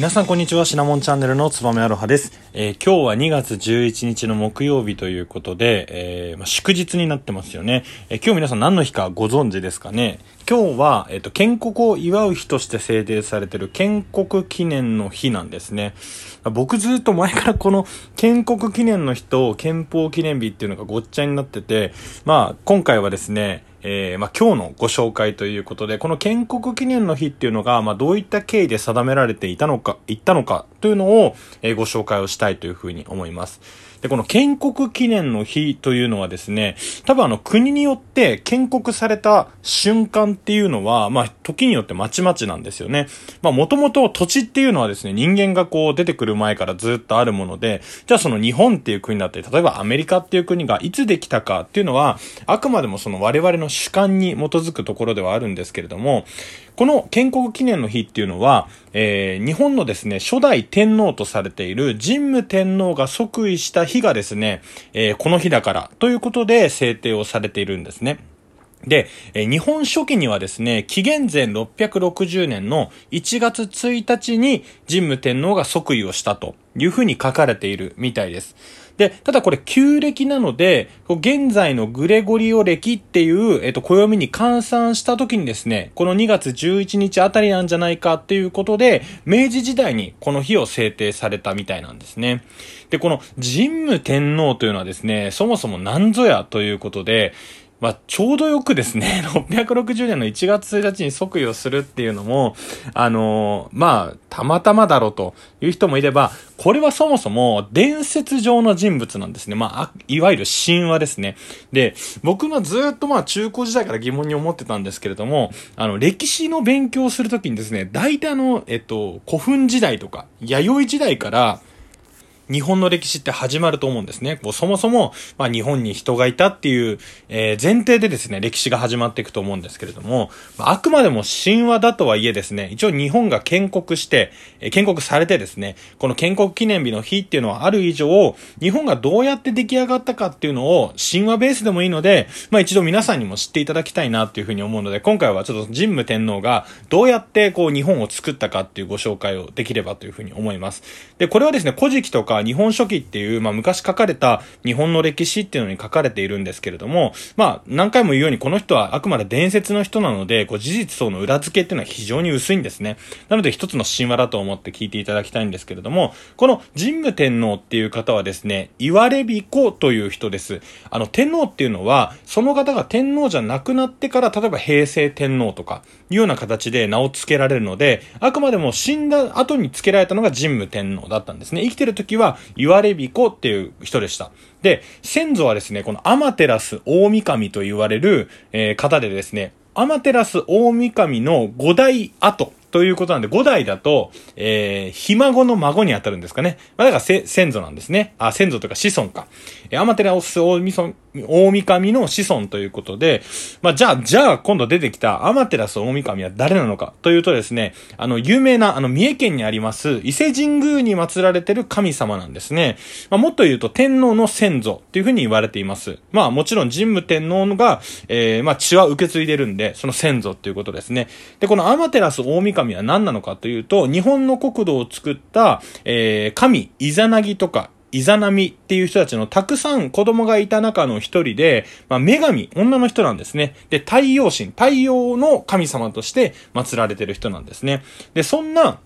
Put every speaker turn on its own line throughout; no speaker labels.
皆さんこんにちは、シナモンチャンネルのつばめアロハです。えー、今日は2月11日の木曜日ということで、えー、まあ、祝日になってますよね。えー、今日皆さん何の日かご存知ですかね？今日は、えっ、と、建国を祝う日として制定されてる建国記念の日なんですね。僕ずっと前からこの 建国記念の日と憲法記念日っていうのがごっちゃになってて、まあ、今回はですね、えー、まあ、今日のご紹介ということで、この建国記念の日っていうのが、まあ、どういった経緯で定められていたのか、いったのかというのを、えー、ご紹介をしたいというふうに思います。で、この建国記念の日というのはですね、多分あの国によって建国された瞬間っていうのは、まあ時によってまちまちなんですよね。まあもともと土地っていうのはですね、人間がこう出てくる前からずっとあるもので、じゃあその日本っていう国だったり、例えばアメリカっていう国がいつできたかっていうのは、あくまでもその我々の主観に基づくところではあるんですけれども、この建国記念の日っていうのは、えー、日本のですね、初代天皇とされている神武天皇が即位した日がですね、えー、この日だからということで制定をされているんですね。で、え日本初期にはですね、紀元前660年の1月1日に神武天皇が即位をしたというふうに書かれているみたいです。で、ただこれ旧暦なので、現在のグレゴリオ暦っていう、えっと、暦に換算した時にですね、この2月11日あたりなんじゃないかっていうことで、明治時代にこの日を制定されたみたいなんですね。で、この神武天皇というのはですね、そもそも何ぞやということで、まあ、ちょうどよくですね、660年の1月1日に即位をするっていうのも、あのー、まあ、たまたまだろうという人もいれば、これはそもそも伝説上の人物なんですね。まあ、いわゆる神話ですね。で、僕もずっとまあ中高時代から疑問に思ってたんですけれども、あの、歴史の勉強をするときにですね、大体あの、えっと、古墳時代とか、弥生時代から、日本の歴史って始まると思うんですね。こうそもそも、まあ、日本に人がいたっていう、えー、前提でですね、歴史が始まっていくと思うんですけれども、まあ、あくまでも神話だとはいえですね、一応日本が建国して、え、建国されてですね、この建国記念日の日っていうのはある以上、日本がどうやって出来上がったかっていうのを神話ベースでもいいので、まあ、一度皆さんにも知っていただきたいなっていうふうに思うので、今回はちょっと神武天皇がどうやってこう日本を作ったかっていうご紹介をできればというふうに思います。で、これはですね、古事記とか日本書紀っていう、まあ、昔書かれた日本の歴史っていうのに書かれているんですけれども、まあ、何回も言うようにこの人はあくまで伝説の人なので、こう事実層の裏付けっていうのは非常に薄いんですね。なので一つの神話だと思って聞いていただきたいんですけれども、この神武天皇っていう方はですね、言われびこという人です。あの、天皇っていうのは、その方が天皇じゃなくなってから、例えば平成天皇とか、いうような形で名を付けられるので、あくまでも死んだ後に付けられたのが神武天皇だったんですね。生きてる時は、言われびこっていう人でした。で、先祖はですね、このアマテラス大神と言われる、えー、方でですね、アマテラス大神の五代後ということなんで、五代だと、えー、ひ孫の孫に当たるんですかね。まあ、だから先祖なんですね。あ、先祖というか子孫か。えー、アマテラス大神大御神の子孫ということで、まあ、じゃあ、じゃあ、今度出てきたアマテラス大神は誰なのかというとですね、あの、有名な、あの、三重県にあります、伊勢神宮に祀られてる神様なんですね。まあ、もっと言うと、天皇の先祖っていうふうに言われています。まあ、もちろん、神武天皇が、えー、まあ、血は受け継いでるんで、その先祖っていうことですね。で、このアマテラス大神は何なのかというと、日本の国土を作った、えー、神、イザナギとか、イザナミっていう人たちのたくさん子供がいた中の一人で、まあ、女神、女の人なんですね。で、太陽神、太陽の神様として祀られてる人なんですね。で、そんな、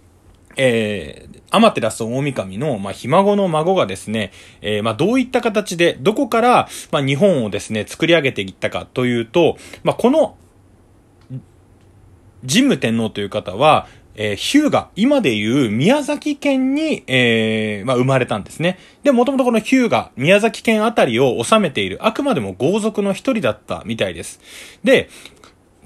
えー、アマテラス大神の、まあ、ひ孫の孫がですね、えー、まあ、どういった形で、どこから、まあ、日本をですね、作り上げていったかというと、まあ、この、神武天皇という方は、えー、ヒューガ、今でいう宮崎県に、えー、まあ、生まれたんですね。で、もともとこのヒューガ、宮崎県あたりを治めている、あくまでも豪族の一人だったみたいです。で、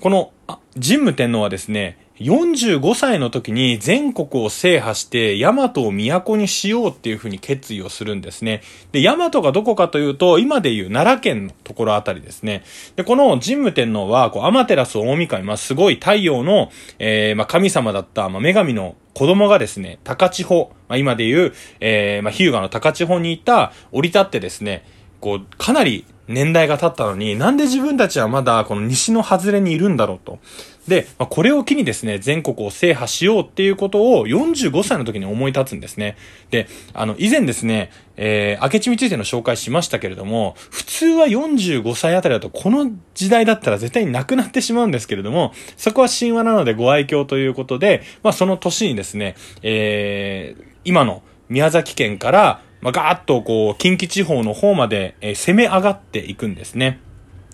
この、神武天皇はですね、45歳の時に全国を制覇して大和を都にしようっていうふうに決意をするんですね。で、大和がどこかというと、今でいう奈良県のところあたりですね。で、この神武天皇は、こう、アマテラス大神、まあ、すごい太陽の、えー、まあ、神様だった、まあ、女神の子供がですね、高千穂、まあ、今でいう、えー、まあ、日向の高千穂にいた、降り立ってですね、こう、かなり年代が経ったのに、なんで自分たちはまだこの西の外れにいるんだろうと。で、まあ、これを機にですね、全国を制覇しようっていうことを45歳の時に思い立つんですね。で、あの、以前ですね、えー、明智についての紹介しましたけれども、普通は45歳あたりだとこの時代だったら絶対になくなってしまうんですけれども、そこは神話なのでご愛嬌ということで、まあその年にですね、えー、今の宮崎県から、まあ、ガーッとこう、近畿地方の方まで、え、攻め上がっていくんですね。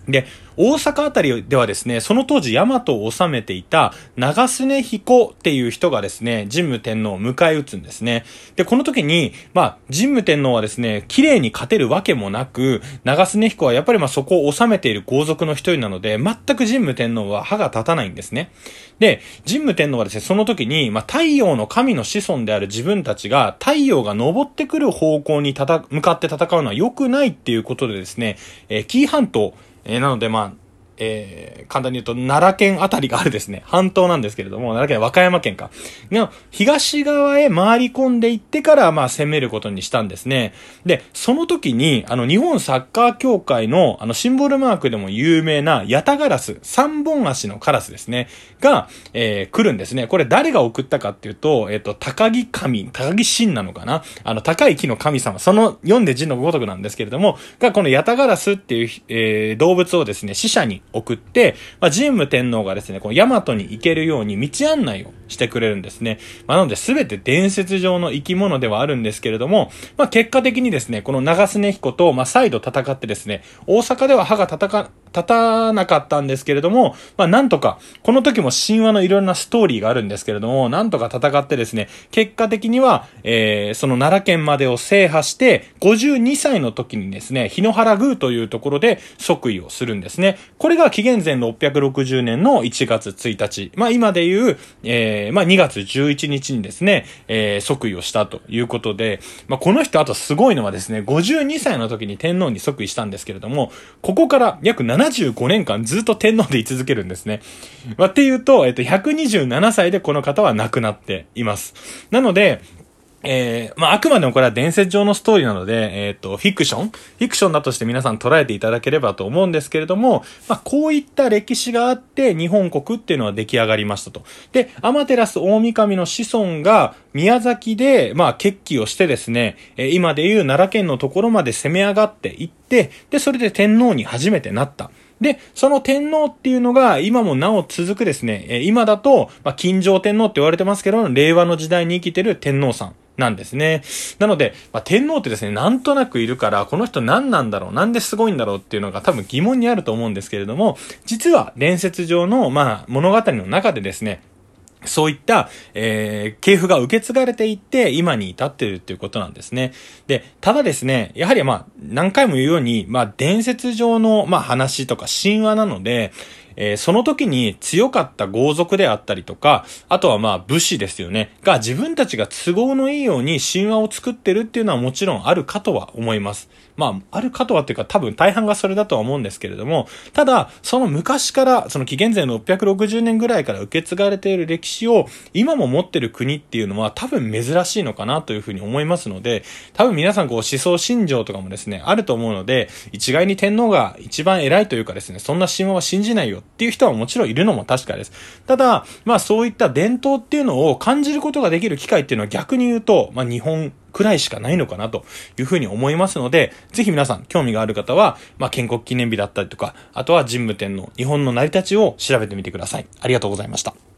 で、大阪あたりではですね、その当時大和を治めていた長須根彦っていう人がですね、神武天皇を迎え撃つんですね。で、この時に、まあ、神武天皇はですね、綺麗に勝てるわけもなく、長須根彦はやっぱりまあそこを治めている皇族の一人なので、全く神武天皇は歯が立たないんですね。で、神武天皇はですね、その時に、まあ、太陽の神の子孫である自分たちが、太陽が昇ってくる方向に向かって戦うのは良くないっていうことでですね、えー、紀伊半島、えー、なのでまあ、えー、簡単に言うと、奈良県あたりがあるですね、半島なんですけれども、奈良県和歌山県か。の、東側へ回り込んでいってから、まあ、攻めることにしたんですね。で、その時に、あの、日本サッカー協会の、あの、シンボルマークでも有名な、ヤタガラス、三本足のカラスですね、が、えー、来るんですね。これ誰が送ったかっていうと、えっ、ー、と、高木神、高木神なのかな？あの、高い木の神様、その、読んで字のごとくなんですけれども、が、このヤタガラスっていう、えー、動物をですね、死者に送って、まあ、神武天皇がですね、この大和に行けるように道案内をしてくれるんですね。まあ、なので全て伝説上の生き物ではあるんですけれども、まあ、結果的にですね、この長須根彦と、まあ、再度戦ってですね、大阪では歯が戦、立たなかったんですけれども、まあ、なんとか、この時も神話のいろんなストーリーがあるんですけれども、なんとか戦ってですね、結果的には、えー、その奈良県までを制覇して、52歳の時にですね、日野原宮というところで即位をするんですね。これが紀元前660年の1月1日。まあ、今で言う、えー、えまあ、2月11日にですね、えー、即位をしたということで、まあ、この人あとすごいのはですね、52歳の時に天皇に即位したんですけれども、ここから約75年間ずっと天皇で居続けるんですね。まあ、っていうと、えっと、127歳でこの方は亡くなっています。なので、えー、まあ、あくまでもこれは伝説上のストーリーなので、えっ、ー、と、フィクションフィクションだとして皆さん捉えていただければと思うんですけれども、まあ、こういった歴史があって、日本国っていうのは出来上がりましたと。で、アマテラス大神の子孫が、宮崎で、まあ、決起をしてですね、えー、今でいう奈良県のところまで攻め上がっていって、で、それで天皇に初めてなった。で、その天皇っていうのが今もなお続くですね、え今だと、まあ、金城天皇って言われてますけど、令和の時代に生きてる天皇さん。なんですね。なので、まあ、天皇ってですね、なんとなくいるから、この人何なんだろうなんですごいんだろうっていうのが多分疑問にあると思うんですけれども、実は伝説上の、まあ、物語の中でですね、そういった、えー、系譜が受け継がれていって、今に至ってるっていうことなんですね。で、ただですね、やはりまあ、何回も言うように、まあ、伝説上の、まあ、話とか神話なので、えー、その時に強かった豪族であったりとか、あとはまあ武士ですよね。が自分たちが都合のいいように神話を作ってるっていうのはもちろんあるかとは思います。まあ、あるかとはっていうか多分大半がそれだとは思うんですけれども、ただ、その昔から、その紀元前660年ぐらいから受け継がれている歴史を今も持ってる国っていうのは多分珍しいのかなというふうに思いますので、多分皆さんこう思想信条とかもですね、あると思うので、一概に天皇が一番偉いというかですね、そんな神話は信じないよっていう人はもちろんいるのも確かです。ただ、まあそういった伝統っていうのを感じることができる機会っていうのは逆に言うと、まあ日本くらいしかないのかなというふうに思いますので、ぜひ皆さん興味がある方は、まあ、建国記念日だったりとか、あとは神武天皇、日本の成り立ちを調べてみてください。ありがとうございました。